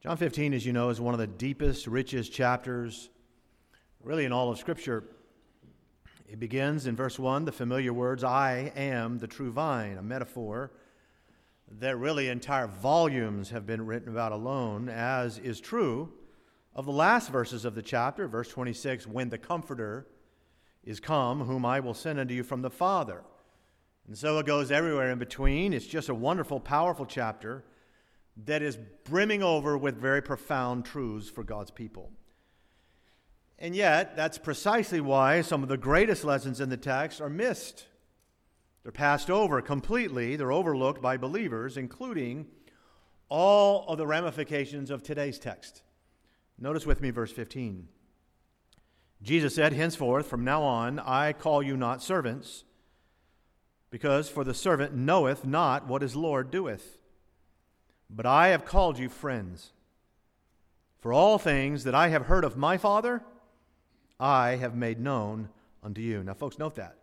John 15, as you know, is one of the deepest, richest chapters, really, in all of Scripture. It begins in verse 1, the familiar words, I am the true vine, a metaphor that really entire volumes have been written about alone, as is true of the last verses of the chapter, verse 26, when the Comforter is come, whom I will send unto you from the Father. And so it goes everywhere in between. It's just a wonderful, powerful chapter that is brimming over with very profound truths for God's people. And yet, that's precisely why some of the greatest lessons in the text are missed. They're passed over completely, they're overlooked by believers, including all of the ramifications of today's text. Notice with me verse 15. Jesus said, Henceforth, from now on, I call you not servants, because for the servant knoweth not what his Lord doeth. But I have called you friends. For all things that I have heard of my Father, I have made known unto you. Now, folks, note that.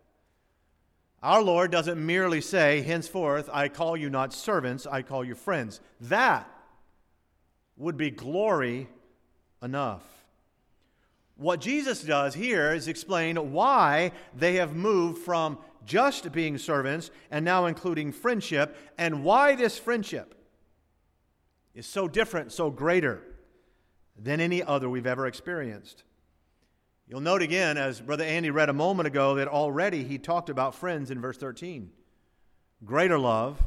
Our Lord doesn't merely say, Henceforth, I call you not servants, I call you friends. That would be glory enough. What Jesus does here is explain why they have moved from just being servants and now including friendship, and why this friendship is so different, so greater than any other we've ever experienced. You'll note again, as Brother Andy read a moment ago, that already he talked about friends in verse 13. Greater love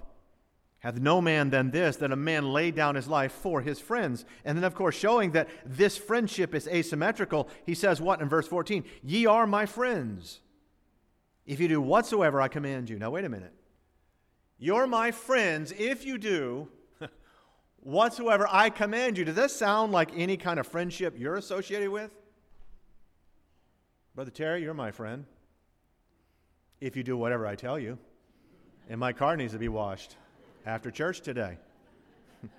hath no man than this, that a man lay down his life for his friends. And then, of course, showing that this friendship is asymmetrical, he says what in verse 14? Ye are my friends, if you do whatsoever I command you. Now, wait a minute. You're my friends if you do whatsoever I command you. Does this sound like any kind of friendship you're associated with? Brother Terry, you're my friend. If you do whatever I tell you. And my car needs to be washed after church today.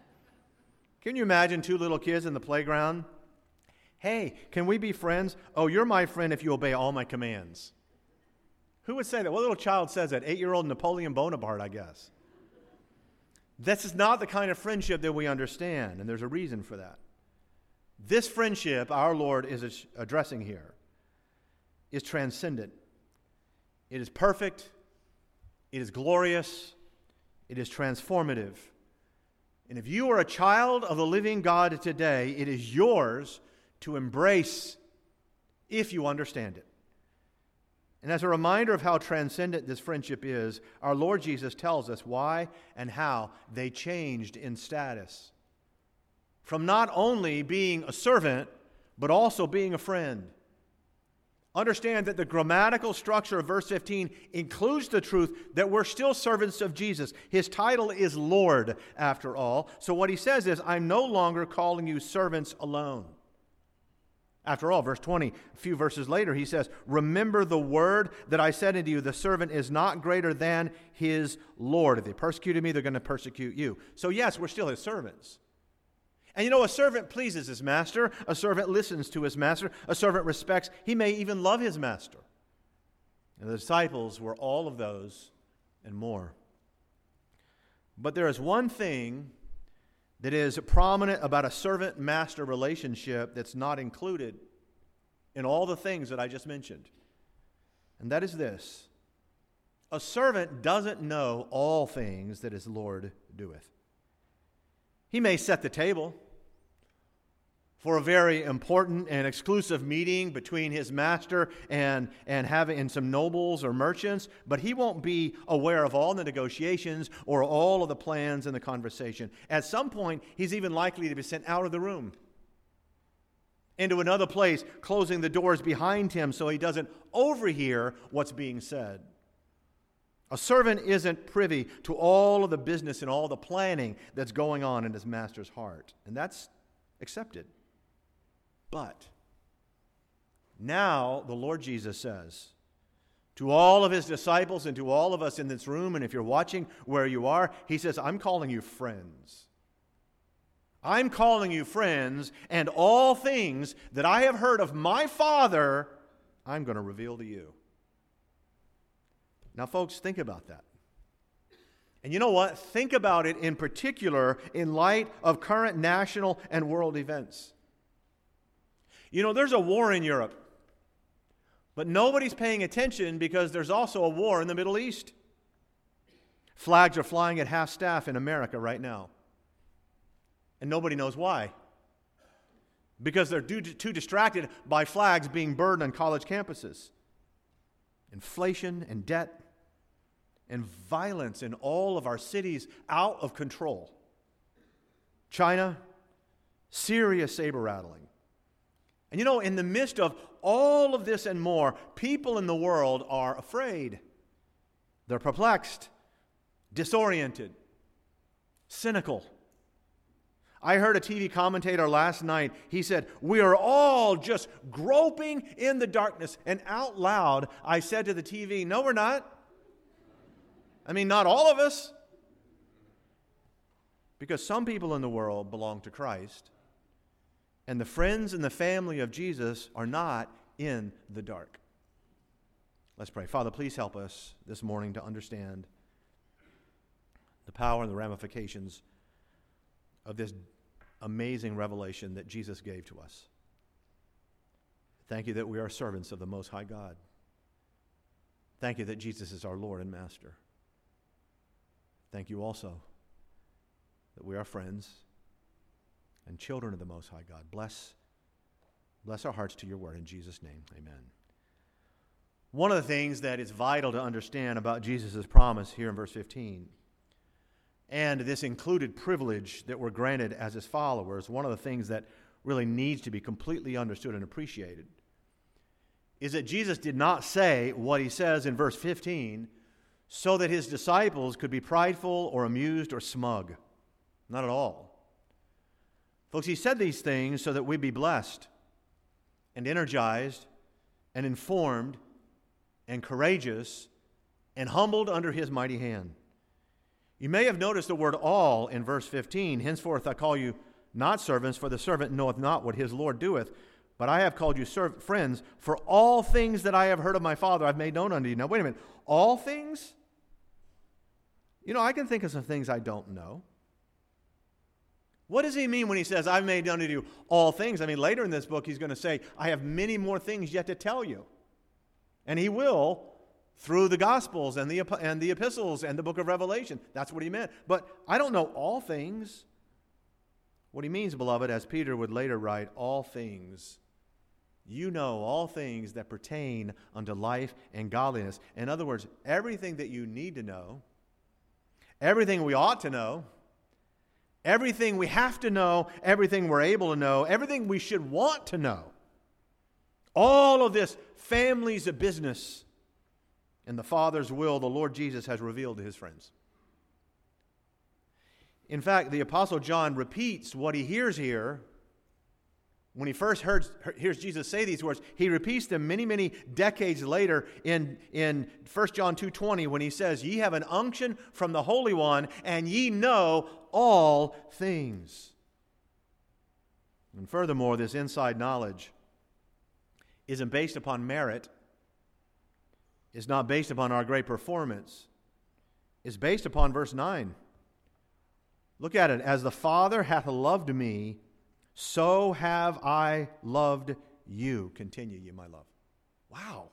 can you imagine two little kids in the playground? Hey, can we be friends? Oh, you're my friend if you obey all my commands. Who would say that? What little child says that? Eight year old Napoleon Bonaparte, I guess. This is not the kind of friendship that we understand, and there's a reason for that. This friendship our Lord is addressing here is transcendent. It is perfect, it is glorious, it is transformative. And if you are a child of the living God today, it is yours to embrace if you understand it. And as a reminder of how transcendent this friendship is, our Lord Jesus tells us why and how they changed in status. From not only being a servant, but also being a friend. Understand that the grammatical structure of verse 15 includes the truth that we're still servants of Jesus. His title is Lord, after all. So what he says is, I'm no longer calling you servants alone. After all, verse 20, a few verses later, he says, Remember the word that I said unto you, the servant is not greater than his Lord. If they persecuted me, they're going to persecute you. So, yes, we're still his servants. And you know, a servant pleases his master, a servant listens to his master, a servant respects, he may even love his master. And the disciples were all of those and more. But there is one thing that is prominent about a servant master relationship that's not included in all the things that I just mentioned. And that is this a servant doesn't know all things that his Lord doeth. He may set the table for a very important and exclusive meeting between his master and, and having and some nobles or merchants, but he won't be aware of all the negotiations or all of the plans and the conversation. At some point, he's even likely to be sent out of the room into another place, closing the doors behind him so he doesn't overhear what's being said. A servant isn't privy to all of the business and all the planning that's going on in his master's heart, and that's accepted. But now the Lord Jesus says to all of his disciples and to all of us in this room, and if you're watching where you are, he says, I'm calling you friends. I'm calling you friends, and all things that I have heard of my Father, I'm going to reveal to you. Now, folks, think about that. And you know what? Think about it in particular in light of current national and world events. You know, there's a war in Europe, but nobody's paying attention because there's also a war in the Middle East. Flags are flying at half staff in America right now, and nobody knows why. Because they're too distracted by flags being burned on college campuses. Inflation and debt and violence in all of our cities out of control. China, serious saber rattling. And you know, in the midst of all of this and more, people in the world are afraid. They're perplexed, disoriented, cynical. I heard a TV commentator last night. He said, We are all just groping in the darkness. And out loud, I said to the TV, No, we're not. I mean, not all of us. Because some people in the world belong to Christ, and the friends and the family of Jesus are not in the dark. Let's pray. Father, please help us this morning to understand the power and the ramifications of this amazing revelation that Jesus gave to us. Thank you that we are servants of the Most High God. Thank you that Jesus is our Lord and Master. Thank you also that we are friends and children of the Most High God. Bless, bless our hearts to your word in Jesus' name. Amen. One of the things that is vital to understand about Jesus' promise here in verse 15 and this included privilege that we're granted as his followers, one of the things that really needs to be completely understood and appreciated is that Jesus did not say what he says in verse 15 so that his disciples could be prideful or amused or smug. Not at all. Folks, he said these things so that we'd be blessed and energized and informed and courageous and humbled under his mighty hand. You may have noticed the word all in verse 15. Henceforth I call you not servants, for the servant knoweth not what his Lord doeth. But I have called you serv- friends, for all things that I have heard of my Father I've made known unto you. Now, wait a minute. All things? You know, I can think of some things I don't know. What does he mean when he says, I've made known to you all things? I mean, later in this book, he's going to say, I have many more things yet to tell you. And he will through the Gospels and the, and the epistles and the book of Revelation. That's what he meant. But I don't know all things. What he means, beloved, as Peter would later write, all things. You know all things that pertain unto life and godliness. In other words, everything that you need to know, everything we ought to know, Everything we have to know, everything we're able to know, everything we should want to know. All of this families of business and the Father's will the Lord Jesus has revealed to his friends. In fact, the Apostle John repeats what he hears here when he first heard, hears Jesus say these words, he repeats them many, many decades later in, in 1 John 2.20 when he says, Ye have an unction from the Holy One, and ye know all things. And furthermore, this inside knowledge isn't based upon merit, it's not based upon our great performance, it's based upon verse 9. Look at it. As the Father hath loved me, so have I loved you. Continue ye, my love. Wow.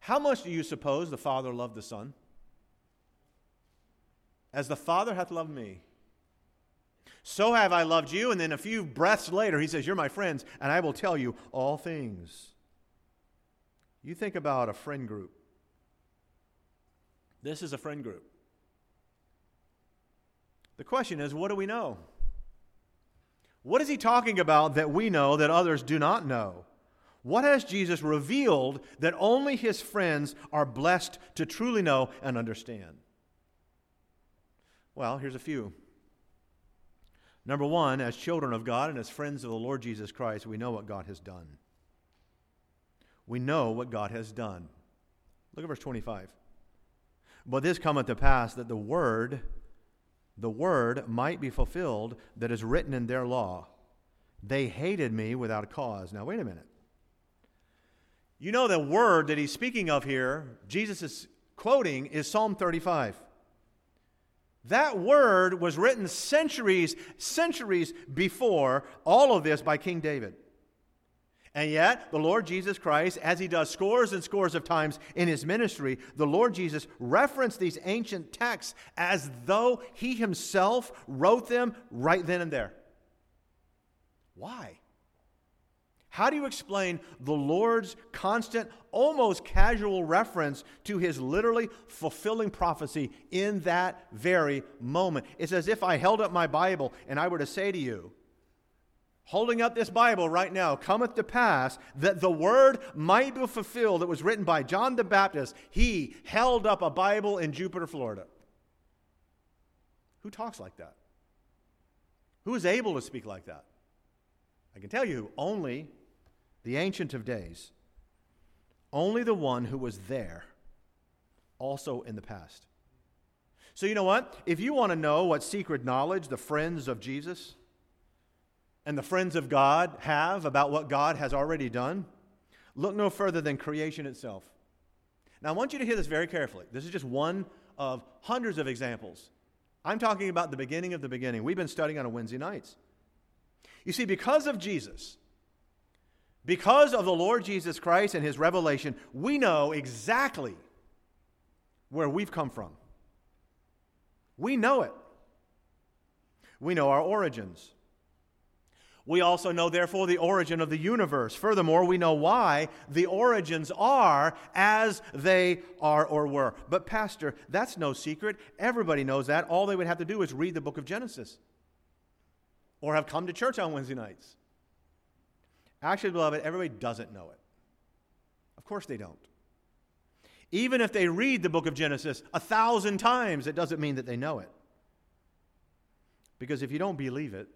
How much do you suppose the Father loved the Son? As the Father hath loved me, so have I loved you. And then a few breaths later, he says, You're my friends, and I will tell you all things. You think about a friend group. This is a friend group. The question is, what do we know? What is he talking about that we know that others do not know? What has Jesus revealed that only his friends are blessed to truly know and understand? Well, here's a few. Number one, as children of God and as friends of the Lord Jesus Christ, we know what God has done. We know what God has done. Look at verse 25. But this cometh to pass that the word the word might be fulfilled that is written in their law. They hated me without a cause. Now, wait a minute. You know, the word that he's speaking of here, Jesus is quoting, is Psalm 35. That word was written centuries, centuries before all of this by King David. And yet, the Lord Jesus Christ, as he does scores and scores of times in his ministry, the Lord Jesus referenced these ancient texts as though he himself wrote them right then and there. Why? How do you explain the Lord's constant, almost casual reference to his literally fulfilling prophecy in that very moment? It's as if I held up my Bible and I were to say to you, holding up this Bible right now, cometh to pass that the word might be fulfilled that was written by John the Baptist. He held up a Bible in Jupiter, Florida. Who talks like that? Who is able to speak like that? I can tell you, only the Ancient of Days. Only the one who was there, also in the past. So, you know what? If you want to know what secret knowledge the friends of Jesus, and the friends of God have about what God has already done, look no further than creation itself. Now, I want you to hear this very carefully. This is just one of hundreds of examples. I'm talking about the beginning of the beginning. We've been studying on a Wednesday nights. You see, because of Jesus, because of the Lord Jesus Christ and his revelation, we know exactly where we've come from. We know it. We know our origins. We also know, therefore, the origin of the universe. Furthermore, we know why the origins are as they are or were. But, Pastor, that's no secret. Everybody knows that. All they would have to do is read the book of Genesis or have come to church on Wednesday nights. Actually, beloved, everybody doesn't know it. Of course they don't. Even if they read the book of Genesis a thousand times, it doesn't mean that they know it. Because if you don't believe it,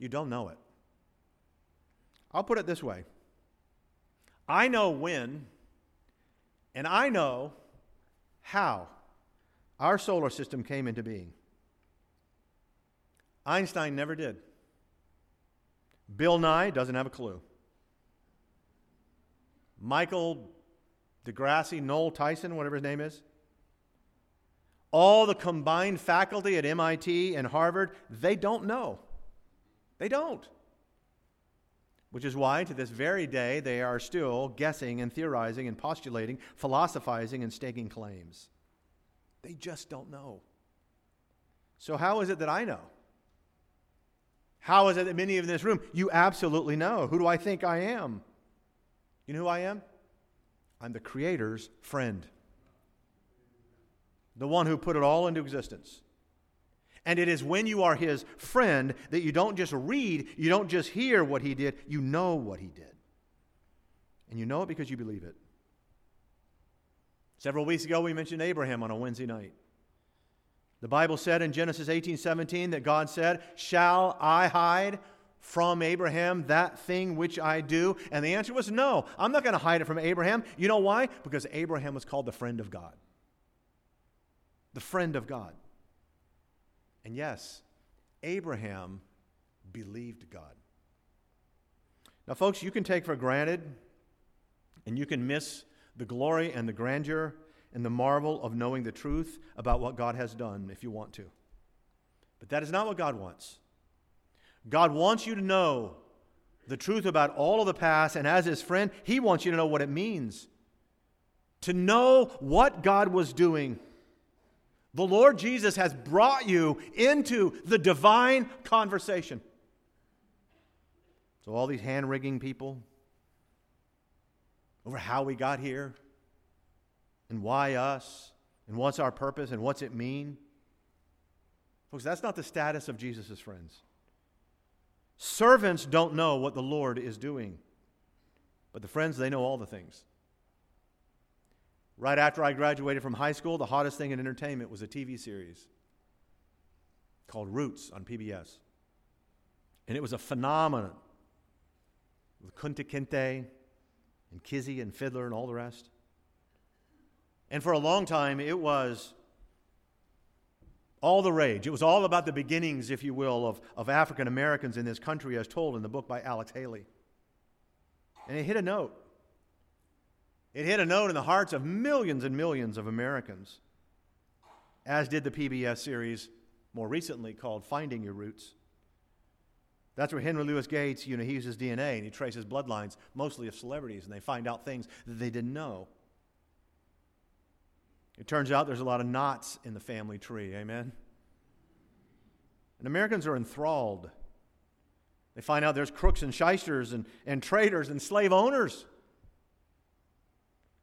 you don't know it. I'll put it this way I know when, and I know how our solar system came into being. Einstein never did. Bill Nye doesn't have a clue. Michael DeGrassi, Noel Tyson, whatever his name is, all the combined faculty at MIT and Harvard, they don't know. They don't. Which is why, to this very day, they are still guessing and theorizing and postulating, philosophizing and staking claims. They just don't know. So, how is it that I know? How is it that many of in this room, you absolutely know? Who do I think I am? You know who I am? I'm the Creator's friend, the one who put it all into existence. And it is when you are his friend that you don't just read, you don't just hear what he did, you know what he did. And you know it because you believe it. Several weeks ago, we mentioned Abraham on a Wednesday night. The Bible said in Genesis 18 17 that God said, Shall I hide from Abraham that thing which I do? And the answer was no. I'm not going to hide it from Abraham. You know why? Because Abraham was called the friend of God. The friend of God. And yes, Abraham believed God. Now, folks, you can take for granted and you can miss the glory and the grandeur and the marvel of knowing the truth about what God has done if you want to. But that is not what God wants. God wants you to know the truth about all of the past, and as his friend, he wants you to know what it means. To know what God was doing the Lord Jesus has brought you into the divine conversation. So, all these hand wringing people over how we got here and why us and what's our purpose and what's it mean. Folks, that's not the status of Jesus' friends. Servants don't know what the Lord is doing, but the friends, they know all the things. Right after I graduated from high school, the hottest thing in entertainment was a TV series called Roots on PBS. And it was a phenomenon with Kunta Kinte and Kizzy and Fiddler and all the rest. And for a long time, it was all the rage. It was all about the beginnings, if you will, of, of African Americans in this country, as told in the book by Alex Haley. And it hit a note. It hit a note in the hearts of millions and millions of Americans. as did the PBS series more recently called Finding Your Roots. That's where Henry Louis Gates, you know, he uses DNA and he traces bloodlines, mostly of celebrities, and they find out things that they didn't know. It turns out there's a lot of knots in the family tree, amen? And Americans are enthralled. They find out there's crooks and shysters and, and traitors and slave owners.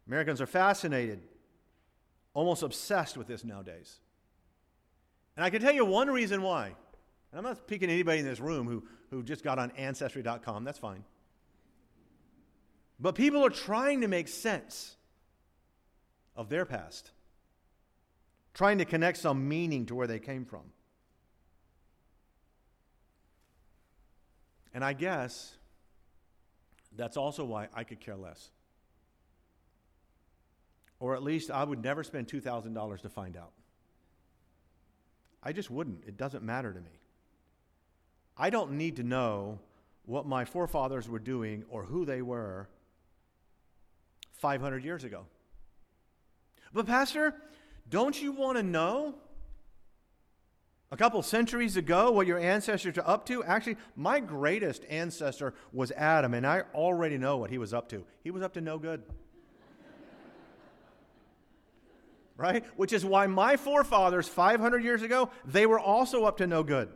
Americans are fascinated, almost obsessed with this nowadays. And I can tell you one reason why. And I'm not picking anybody in this room who, who just got on Ancestry.com. That's fine. But people are trying to make sense of their past, trying to connect some meaning to where they came from. And I guess that's also why I could care less. Or at least I would never spend $2,000 to find out. I just wouldn't. It doesn't matter to me. I don't need to know what my forefathers were doing or who they were 500 years ago. But, Pastor, don't you want to know a couple centuries ago what your ancestors are up to? Actually, my greatest ancestor was Adam, and I already know what he was up to. He was up to no good. Right? Which is why my forefathers 500 years ago, they were also up to no good.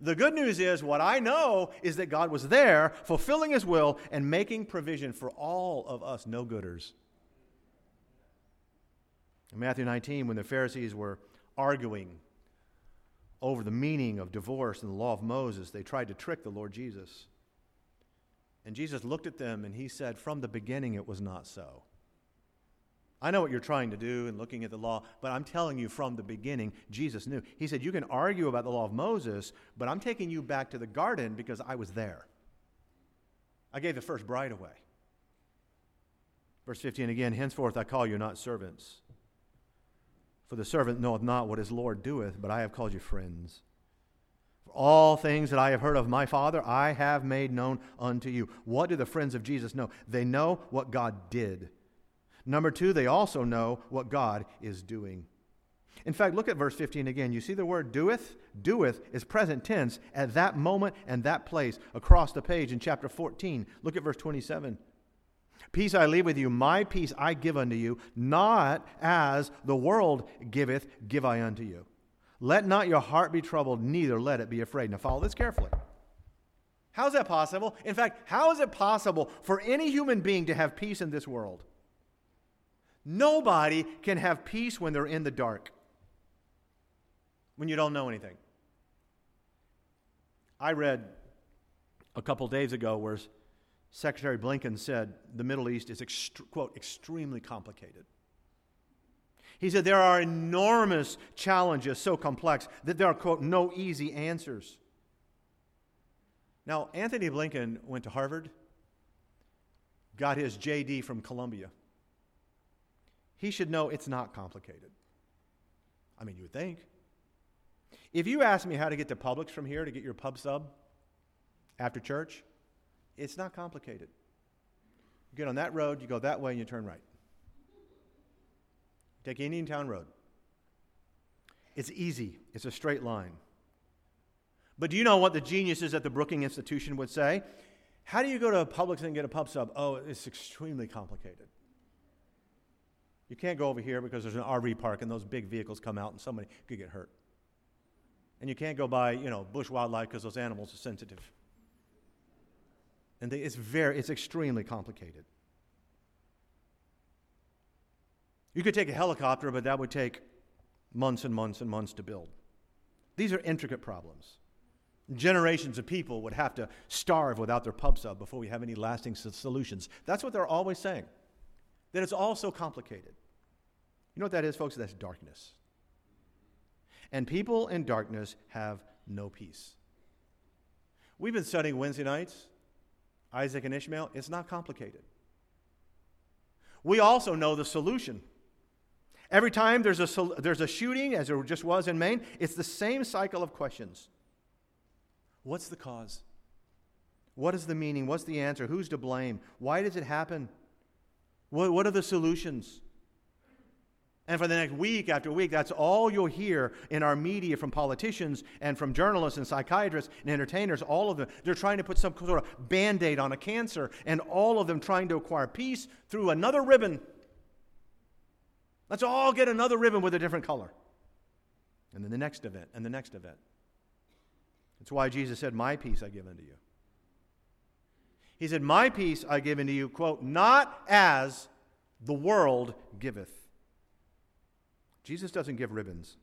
The good news is what I know is that God was there fulfilling his will and making provision for all of us no gooders. In Matthew 19, when the Pharisees were arguing over the meaning of divorce and the law of Moses, they tried to trick the Lord Jesus. And Jesus looked at them and he said, From the beginning it was not so. I know what you're trying to do and looking at the law, but I'm telling you from the beginning, Jesus knew. He said, You can argue about the law of Moses, but I'm taking you back to the garden because I was there. I gave the first bride away. Verse 15 again, henceforth I call you not servants. For the servant knoweth not what his Lord doeth, but I have called you friends. For all things that I have heard of my Father, I have made known unto you. What do the friends of Jesus know? They know what God did Number two, they also know what God is doing. In fact, look at verse 15 again. You see the word doeth? Doeth is present tense at that moment and that place across the page in chapter 14. Look at verse 27. Peace I leave with you, my peace I give unto you, not as the world giveth, give I unto you. Let not your heart be troubled, neither let it be afraid. Now follow this carefully. How is that possible? In fact, how is it possible for any human being to have peace in this world? Nobody can have peace when they're in the dark, when you don't know anything. I read a couple days ago where Secretary Blinken said the Middle East is, ext- quote, extremely complicated. He said there are enormous challenges so complex that there are, quote, no easy answers. Now, Antony Blinken went to Harvard, got his JD from Columbia he should know it's not complicated. I mean, you would think. If you ask me how to get to Publix from here to get your pub sub after church, it's not complicated. You get on that road, you go that way, and you turn right. Take Indiantown Road. It's easy, it's a straight line. But do you know what the geniuses at the Brookings Institution would say? How do you go to Publix and get a pub sub? Oh, it's extremely complicated. You can't go over here because there's an RV park and those big vehicles come out and somebody could get hurt. And you can't go by, you know, Busch Wildlife because those animals are sensitive. And they, it's very, it's extremely complicated. You could take a helicopter, but that would take months and months and months to build. These are intricate problems. Generations of people would have to starve without their pub sub before we have any lasting solutions. That's what they're always saying that it's all so complicated. You know what that is, folks? That's darkness. And people in darkness have no peace. We've been studying Wednesday nights, Isaac and Ishmael. It's not complicated. We also know the solution. Every time there's a, there's a shooting, as there just was in Maine, it's the same cycle of questions. What's the cause? What is the meaning? What's the answer? Who's to blame? Why does it happen? What, what are the solutions? And for the next week after week, that's all you'll hear in our media from politicians and from journalists and psychiatrists and entertainers. All of them. They're trying to put some sort of band aid on a cancer, and all of them trying to acquire peace through another ribbon. Let's all get another ribbon with a different color. And then the next event, and the next event. That's why Jesus said, My peace I give unto you. He said, My peace I give unto you, quote, not as the world giveth. Jesus doesn't give ribbons,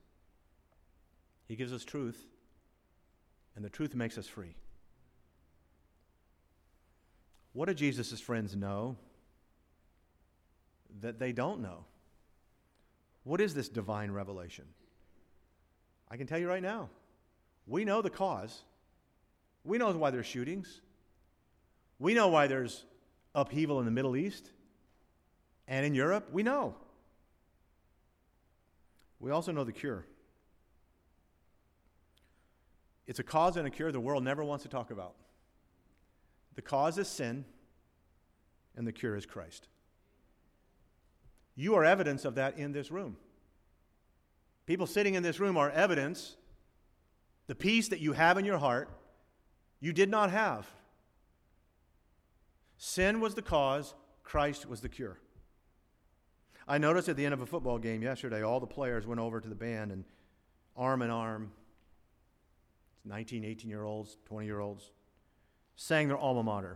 He gives us truth, and the truth makes us free. What do Jesus' friends know that they don't know? What is this divine revelation? I can tell you right now. We know the cause. We know why there's shootings. We know why there's upheaval in the Middle East and in Europe. We know. We also know the cure. It's a cause and a cure the world never wants to talk about. The cause is sin, and the cure is Christ. You are evidence of that in this room. People sitting in this room are evidence. The peace that you have in your heart, you did not have. Sin was the cause, Christ was the cure. I noticed at the end of a football game yesterday, all the players went over to the band and arm in arm, 19, 18 year olds, 20 year olds, sang their alma mater.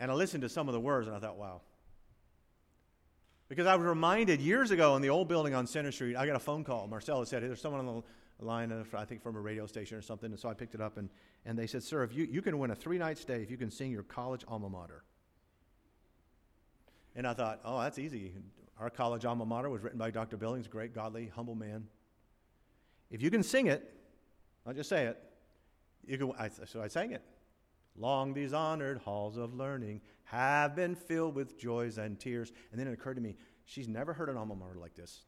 And I listened to some of the words and I thought, wow. Because I was reminded years ago in the old building on Center Street, I got a phone call. Marcella said, there's someone on the line, of, I think from a radio station or something. And so I picked it up and, and they said, sir, if you, you can win a three night stay if you can sing your college alma mater. And I thought, oh, that's easy. Our college alma mater was written by Dr. Billings, great, godly, humble man. If you can sing it, I'll just say it. You can, I, so I sang it. Long these honored halls of learning have been filled with joys and tears. And then it occurred to me, she's never heard an alma mater like this.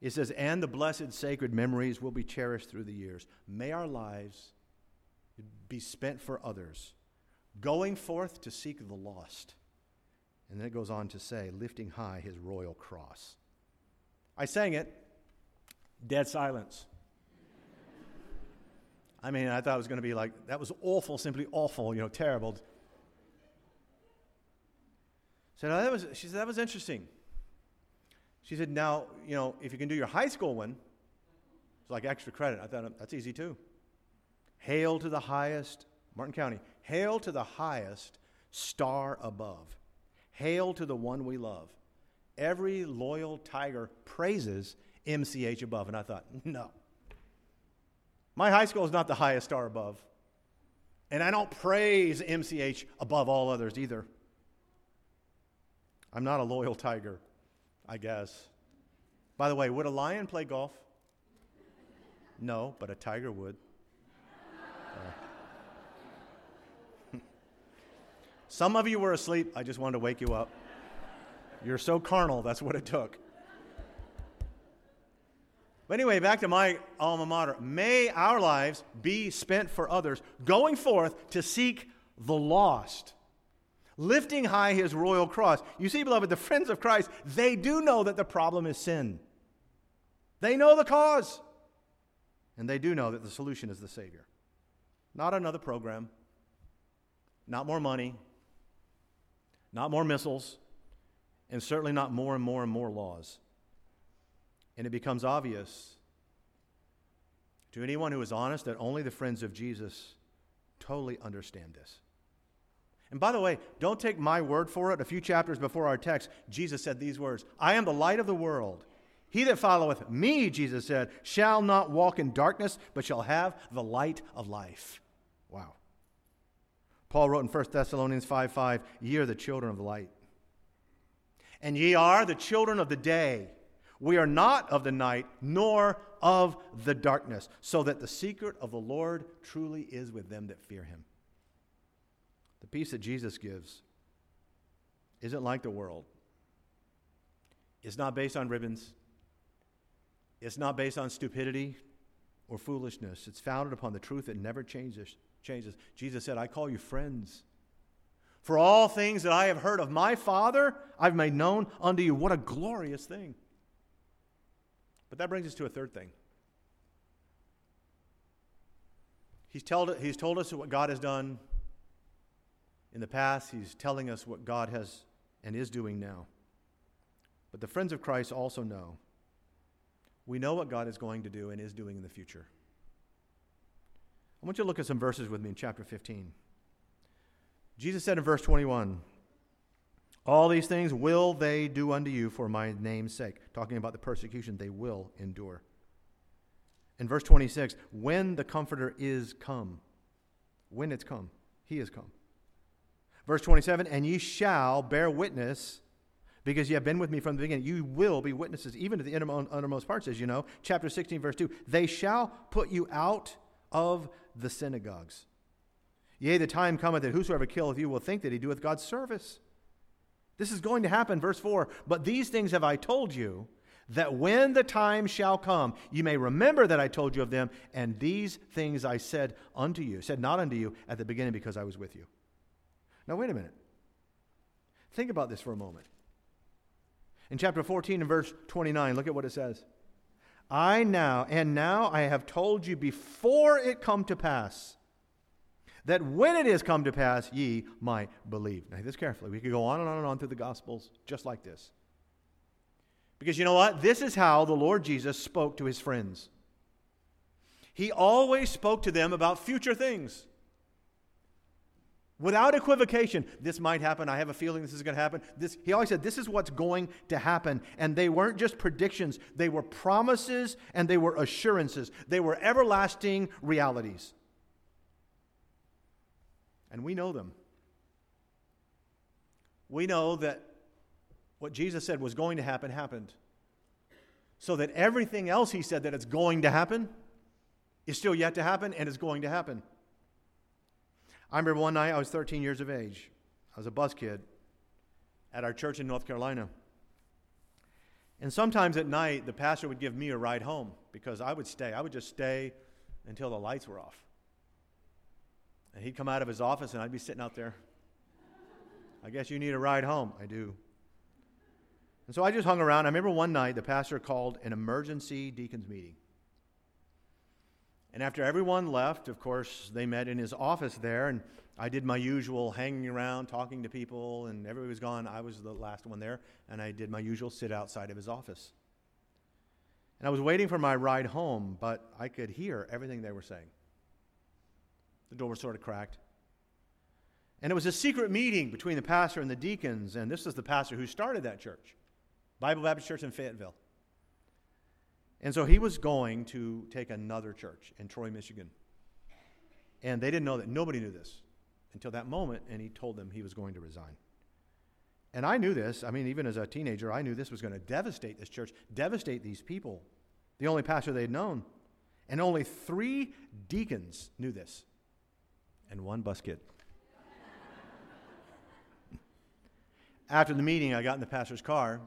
It says, and the blessed sacred memories will be cherished through the years. May our lives be spent for others, going forth to seek the lost and then it goes on to say, lifting high his royal cross. I sang it, dead silence. I mean, I thought it was going to be like, that was awful, simply awful, you know, terrible. Oh, that was, she said, that was interesting. She said, now, you know, if you can do your high school one, it's like extra credit. I thought, that's easy too. Hail to the highest, Martin County, hail to the highest star above. Hail to the one we love. Every loyal tiger praises MCH above. And I thought, no. My high school is not the highest star above. And I don't praise MCH above all others either. I'm not a loyal tiger, I guess. By the way, would a lion play golf? No, but a tiger would. Uh, Some of you were asleep. I just wanted to wake you up. You're so carnal, that's what it took. But anyway, back to my alma mater. May our lives be spent for others, going forth to seek the lost, lifting high his royal cross. You see, beloved, the friends of Christ, they do know that the problem is sin. They know the cause. And they do know that the solution is the Savior. Not another program, not more money, not more missiles, and certainly not more and more and more laws. And it becomes obvious to anyone who is honest that only the friends of Jesus totally understand this. And by the way, don't take my word for it. A few chapters before our text, Jesus said these words I am the light of the world. He that followeth me, Jesus said, shall not walk in darkness, but shall have the light of life. Wow. Paul wrote in 1 Thessalonians 5 5, Ye are the children of light. And ye are the children of the day. We are not of the night, nor of the darkness, so that the secret of the Lord truly is with them that fear him. The peace that Jesus gives isn't like the world. It's not based on ribbons. It's not based on stupidity or foolishness. It's founded upon the truth that never changes changes. Jesus said, I call you friends. For all things that I have heard of my Father, I've made known unto you. What a glorious thing. But that brings us to a third thing. He's told, he's told us what God has done in the past. He's telling us what God has and is doing now. But the friends of Christ also know. We know what God is going to do and is doing in the future. I want you to look at some verses with me in chapter 15. Jesus said in verse 21, All these things will they do unto you for my name's sake. Talking about the persecution they will endure. In verse 26, when the Comforter is come, when it's come, he is come. Verse 27, and ye shall bear witness because ye have been with me from the beginning. You will be witnesses, even to the innermost parts, as you know. Chapter 16, verse 2 They shall put you out of the synagogues. Yea, the time cometh that whosoever killeth you will think that he doeth God's service. This is going to happen, verse 4. But these things have I told you, that when the time shall come, you may remember that I told you of them, and these things I said unto you, said not unto you at the beginning because I was with you. Now, wait a minute. Think about this for a moment. In chapter 14 and verse 29, look at what it says. I now, and now I have told you before it come to pass, that when it is come to pass, ye might believe. Now, this carefully. We could go on and on and on through the Gospels just like this. Because you know what? This is how the Lord Jesus spoke to his friends. He always spoke to them about future things. Without equivocation, this might happen. I have a feeling this is going to happen. This, he always said, This is what's going to happen. And they weren't just predictions, they were promises and they were assurances. They were everlasting realities. And we know them. We know that what Jesus said was going to happen happened. So that everything else he said that it's going to happen is still yet to happen and is going to happen. I remember one night I was 13 years of age. I was a bus kid at our church in North Carolina. And sometimes at night, the pastor would give me a ride home because I would stay. I would just stay until the lights were off. And he'd come out of his office and I'd be sitting out there. I guess you need a ride home. I do. And so I just hung around. I remember one night the pastor called an emergency deacons meeting. And after everyone left, of course, they met in his office there, and I did my usual hanging around, talking to people, and everybody was gone. I was the last one there, and I did my usual sit outside of his office. And I was waiting for my ride home, but I could hear everything they were saying. The door was sort of cracked. And it was a secret meeting between the pastor and the deacons, and this is the pastor who started that church, Bible Baptist Church in Fayetteville. And so he was going to take another church in Troy, Michigan. And they didn't know that. Nobody knew this until that moment, and he told them he was going to resign. And I knew this. I mean, even as a teenager, I knew this was going to devastate this church, devastate these people, the only pastor they'd known. And only three deacons knew this, and one bus kid. After the meeting, I got in the pastor's car,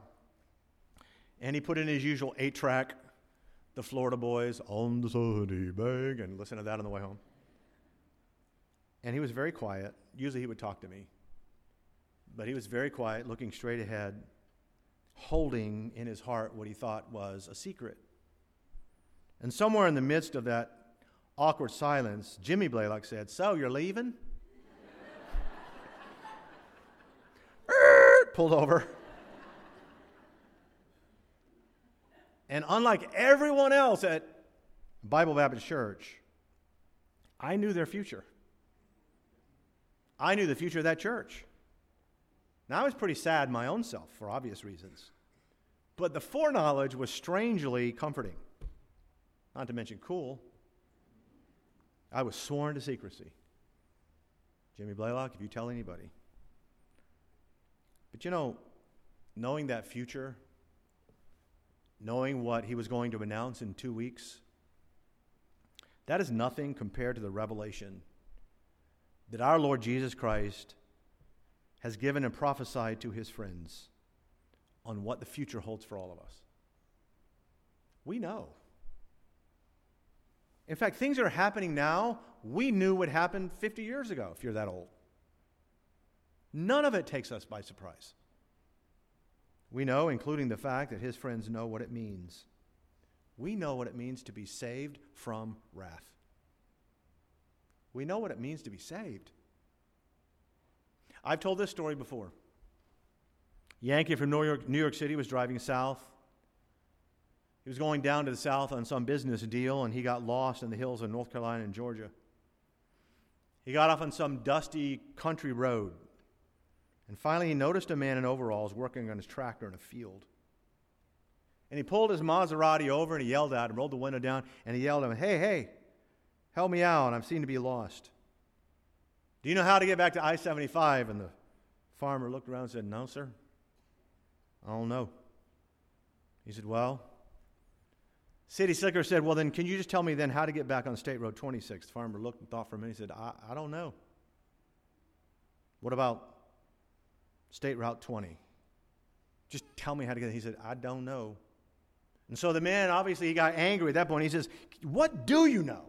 and he put in his usual eight track the Florida boys on the sunny bank and listen to that on the way home. And he was very quiet. Usually he would talk to me. But he was very quiet, looking straight ahead, holding in his heart what he thought was a secret. And somewhere in the midst of that awkward silence, Jimmy Blalock said, So you're leaving? Pulled over. And unlike everyone else at Bible Baptist Church, I knew their future. I knew the future of that church. Now, I was pretty sad my own self for obvious reasons. But the foreknowledge was strangely comforting, not to mention cool. I was sworn to secrecy. Jimmy Blalock, if you tell anybody. But you know, knowing that future knowing what he was going to announce in two weeks, that is nothing compared to the revelation that our Lord Jesus Christ has given and prophesied to his friends on what the future holds for all of us. We know. In fact, things are happening now we knew would happen 50 years ago, if you're that old. None of it takes us by surprise. We know, including the fact that his friends know what it means. We know what it means to be saved from wrath. We know what it means to be saved. I've told this story before. Yankee from New York, New York City was driving south. He was going down to the south on some business deal, and he got lost in the hills of North Carolina and Georgia. He got off on some dusty country road. And finally, he noticed a man in overalls working on his tractor in a field. And he pulled his Maserati over and he yelled at him, rolled the window down, and he yelled at him, Hey, hey, help me out. I'm seen to be lost. Do you know how to get back to I 75? And the farmer looked around and said, No, sir. I don't know. He said, Well, City Slicker said, Well, then can you just tell me then how to get back on State Road 26? The farmer looked and thought for a minute. He said, I, I don't know. What about State Route 20? Just tell me how to get there. He said, I don't know. And so the man, obviously, he got angry at that point. He says, What do you know?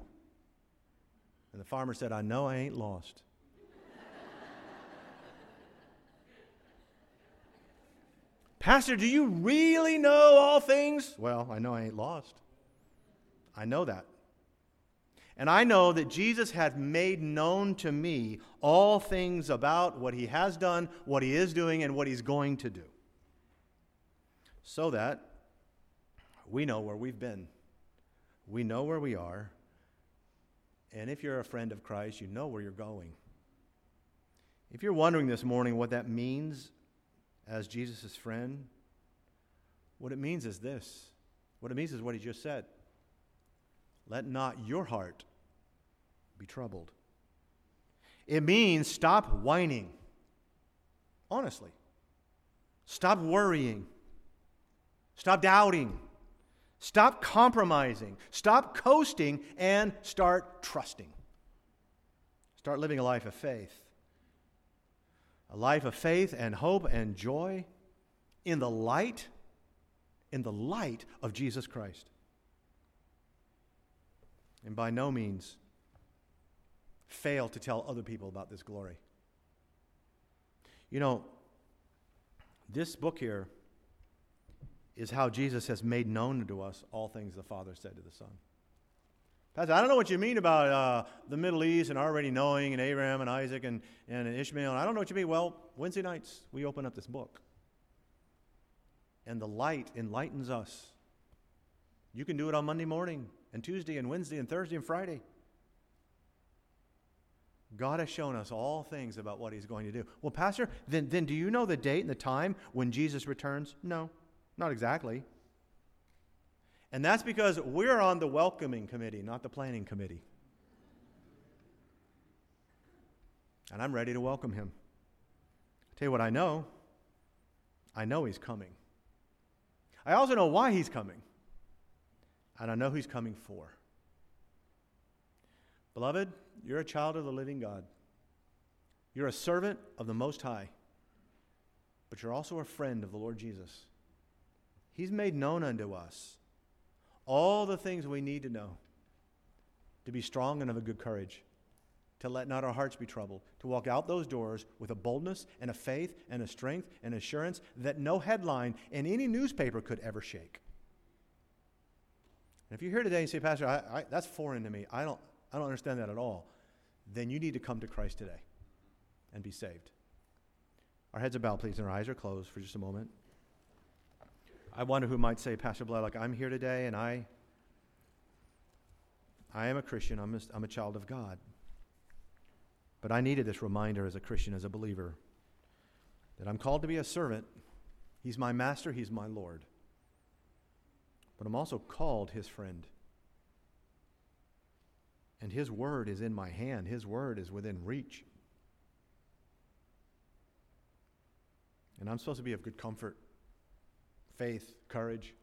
And the farmer said, I know I ain't lost. Pastor, do you really know all things? Well, I know I ain't lost. I know that. And I know that Jesus had made known to me all things about what he has done, what he is doing, and what he's going to do. So that we know where we've been, we know where we are, and if you're a friend of Christ, you know where you're going. If you're wondering this morning what that means, as Jesus' friend, what it means is this. What it means is what he just said. Let not your heart be troubled. It means stop whining. Honestly. Stop worrying. Stop doubting. Stop compromising. Stop coasting and start trusting. Start living a life of faith a life of faith and hope and joy in the light in the light of Jesus Christ. And by no means fail to tell other people about this glory. You know, this book here is how Jesus has made known to us all things the Father said to the Son. Pastor, I don't know what you mean about uh, the Middle East and already knowing and Abraham and Isaac and, and Ishmael. I don't know what you mean. Well, Wednesday nights, we open up this book. And the light enlightens us. You can do it on Monday morning and Tuesday and Wednesday and Thursday and Friday. God has shown us all things about what he's going to do. Well, Pastor, then, then do you know the date and the time when Jesus returns? No, not exactly. And that's because we're on the welcoming committee, not the planning committee. And I'm ready to welcome him. I'll tell you what I know. I know he's coming. I also know why he's coming. And I know who he's coming for. Beloved, you're a child of the living God. You're a servant of the Most High. But you're also a friend of the Lord Jesus. He's made known unto us all the things we need to know to be strong and of a good courage, to let not our hearts be troubled, to walk out those doors with a boldness and a faith and a strength and assurance that no headline in any newspaper could ever shake. And if you're here today and say, Pastor, I, I, that's foreign to me, I don't, I don't understand that at all, then you need to come to Christ today and be saved. Our heads are bowed, please, and our eyes are closed for just a moment. I wonder who might say, Pastor like I'm here today and I, I am a Christian, I'm a, I'm a child of God. But I needed this reminder as a Christian, as a believer, that I'm called to be a servant. He's my master, He's my Lord. But I'm also called His friend. And His word is in my hand, His word is within reach. And I'm supposed to be of good comfort faith, courage,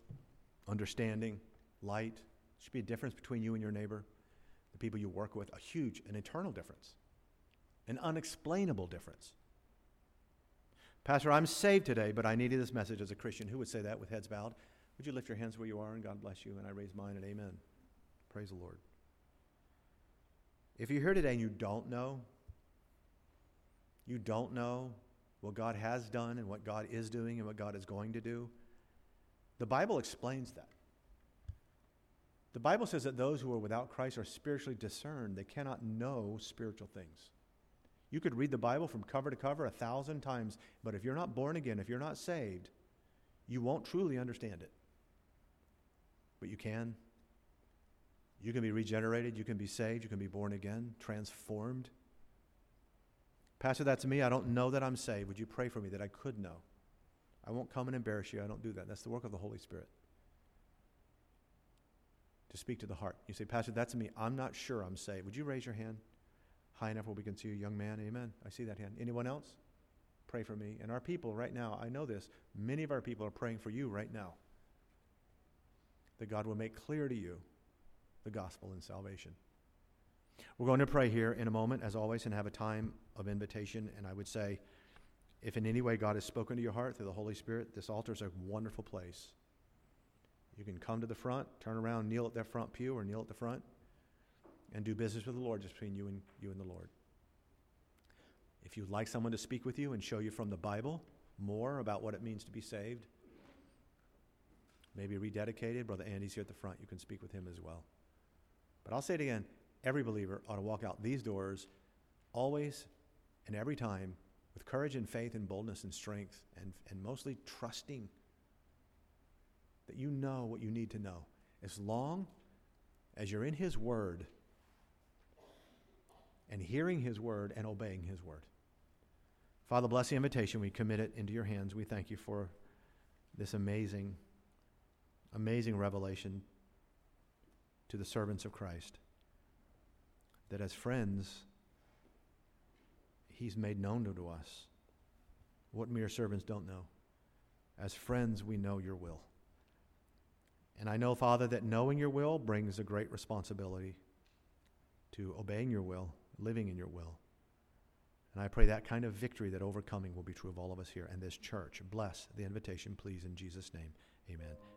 understanding, light. There should be a difference between you and your neighbor, the people you work with, a huge, an eternal difference, an unexplainable difference. Pastor, I'm saved today, but I needed this message as a Christian. Who would say that with heads bowed? Would you lift your hands where you are and God bless you? And I raise mine and amen. Praise the Lord. If you're here today and you don't know, you don't know what God has done and what God is doing and what God is going to do. The Bible explains that. The Bible says that those who are without Christ are spiritually discerned. They cannot know spiritual things. You could read the Bible from cover to cover a thousand times, but if you're not born again, if you're not saved, you won't truly understand it. But you can. You can be regenerated, you can be saved, you can be born again, transformed. Pastor, that's me. I don't know that I'm saved. Would you pray for me that I could know? I won't come and embarrass you. I don't do that. That's the work of the Holy Spirit. To speak to the heart. You say, Pastor, that's me. I'm not sure I'm saved. Would you raise your hand high enough where we can see you, young man? Amen. I see that hand. Anyone else? Pray for me. And our people right now, I know this, many of our people are praying for you right now. That God will make clear to you the gospel and salvation. We're going to pray here in a moment, as always, and have a time of invitation. And I would say, if in any way God has spoken to your heart through the Holy Spirit, this altar is a wonderful place. You can come to the front, turn around, kneel at that front pew or kneel at the front, and do business with the Lord just between you and you and the Lord. If you'd like someone to speak with you and show you from the Bible more about what it means to be saved, maybe rededicated, Brother Andy's here at the front. You can speak with him as well. But I'll say it again every believer ought to walk out these doors always and every time with courage and faith and boldness and strength and, and mostly trusting that you know what you need to know. As long as you're in His Word and hearing His Word and obeying His Word. Father, bless the invitation. We commit it into your hands. We thank you for this amazing, amazing revelation to the servants of Christ. That as friends, He's made known to us what mere servants don't know. As friends, we know your will. And I know, Father, that knowing your will brings a great responsibility to obeying your will, living in your will. And I pray that kind of victory, that overcoming, will be true of all of us here and this church. Bless the invitation, please, in Jesus' name. Amen.